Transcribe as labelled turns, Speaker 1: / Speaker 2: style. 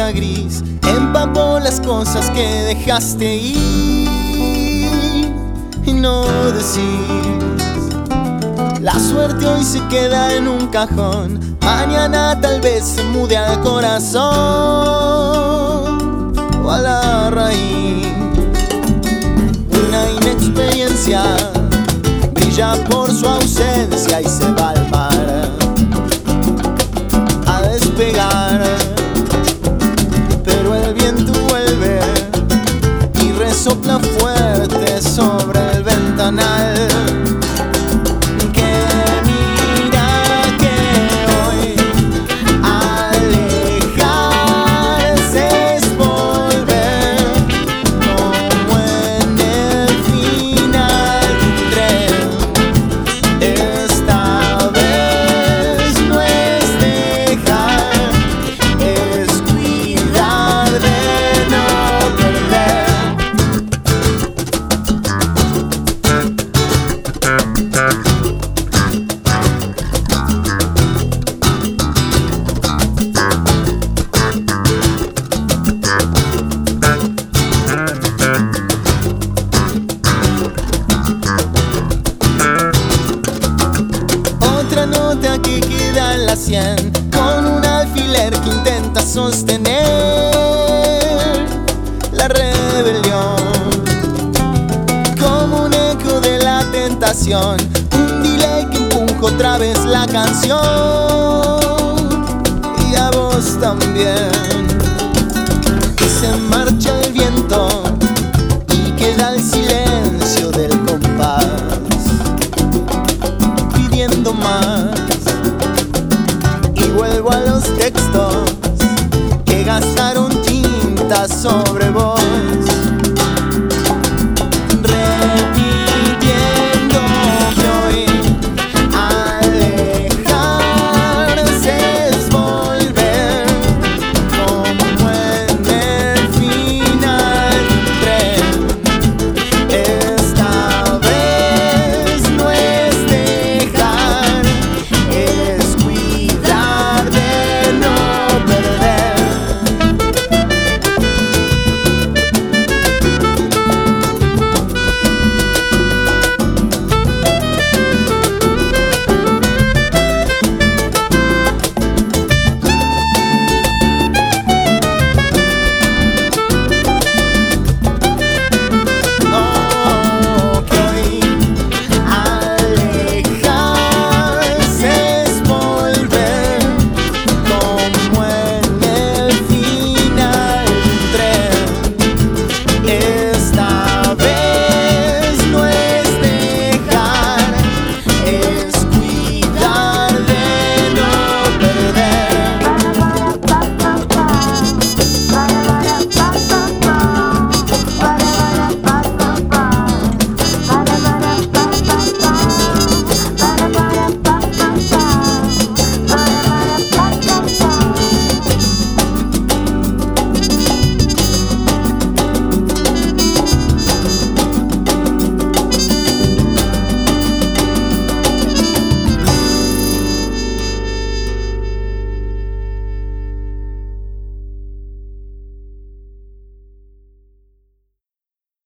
Speaker 1: nota gris empapó las cosas que dejaste ir y no decís. La suerte hoy se queda en un cajón, mañana tal vez se mude al corazón o a la raíz. Una inexperiencia brilla por su ausencia y con un alfiler que intenta sostener la rebelión. Como un eco de la tentación, un delay que empuja otra vez la canción. Y a vos también. textos que gastaron tinta sobre vos.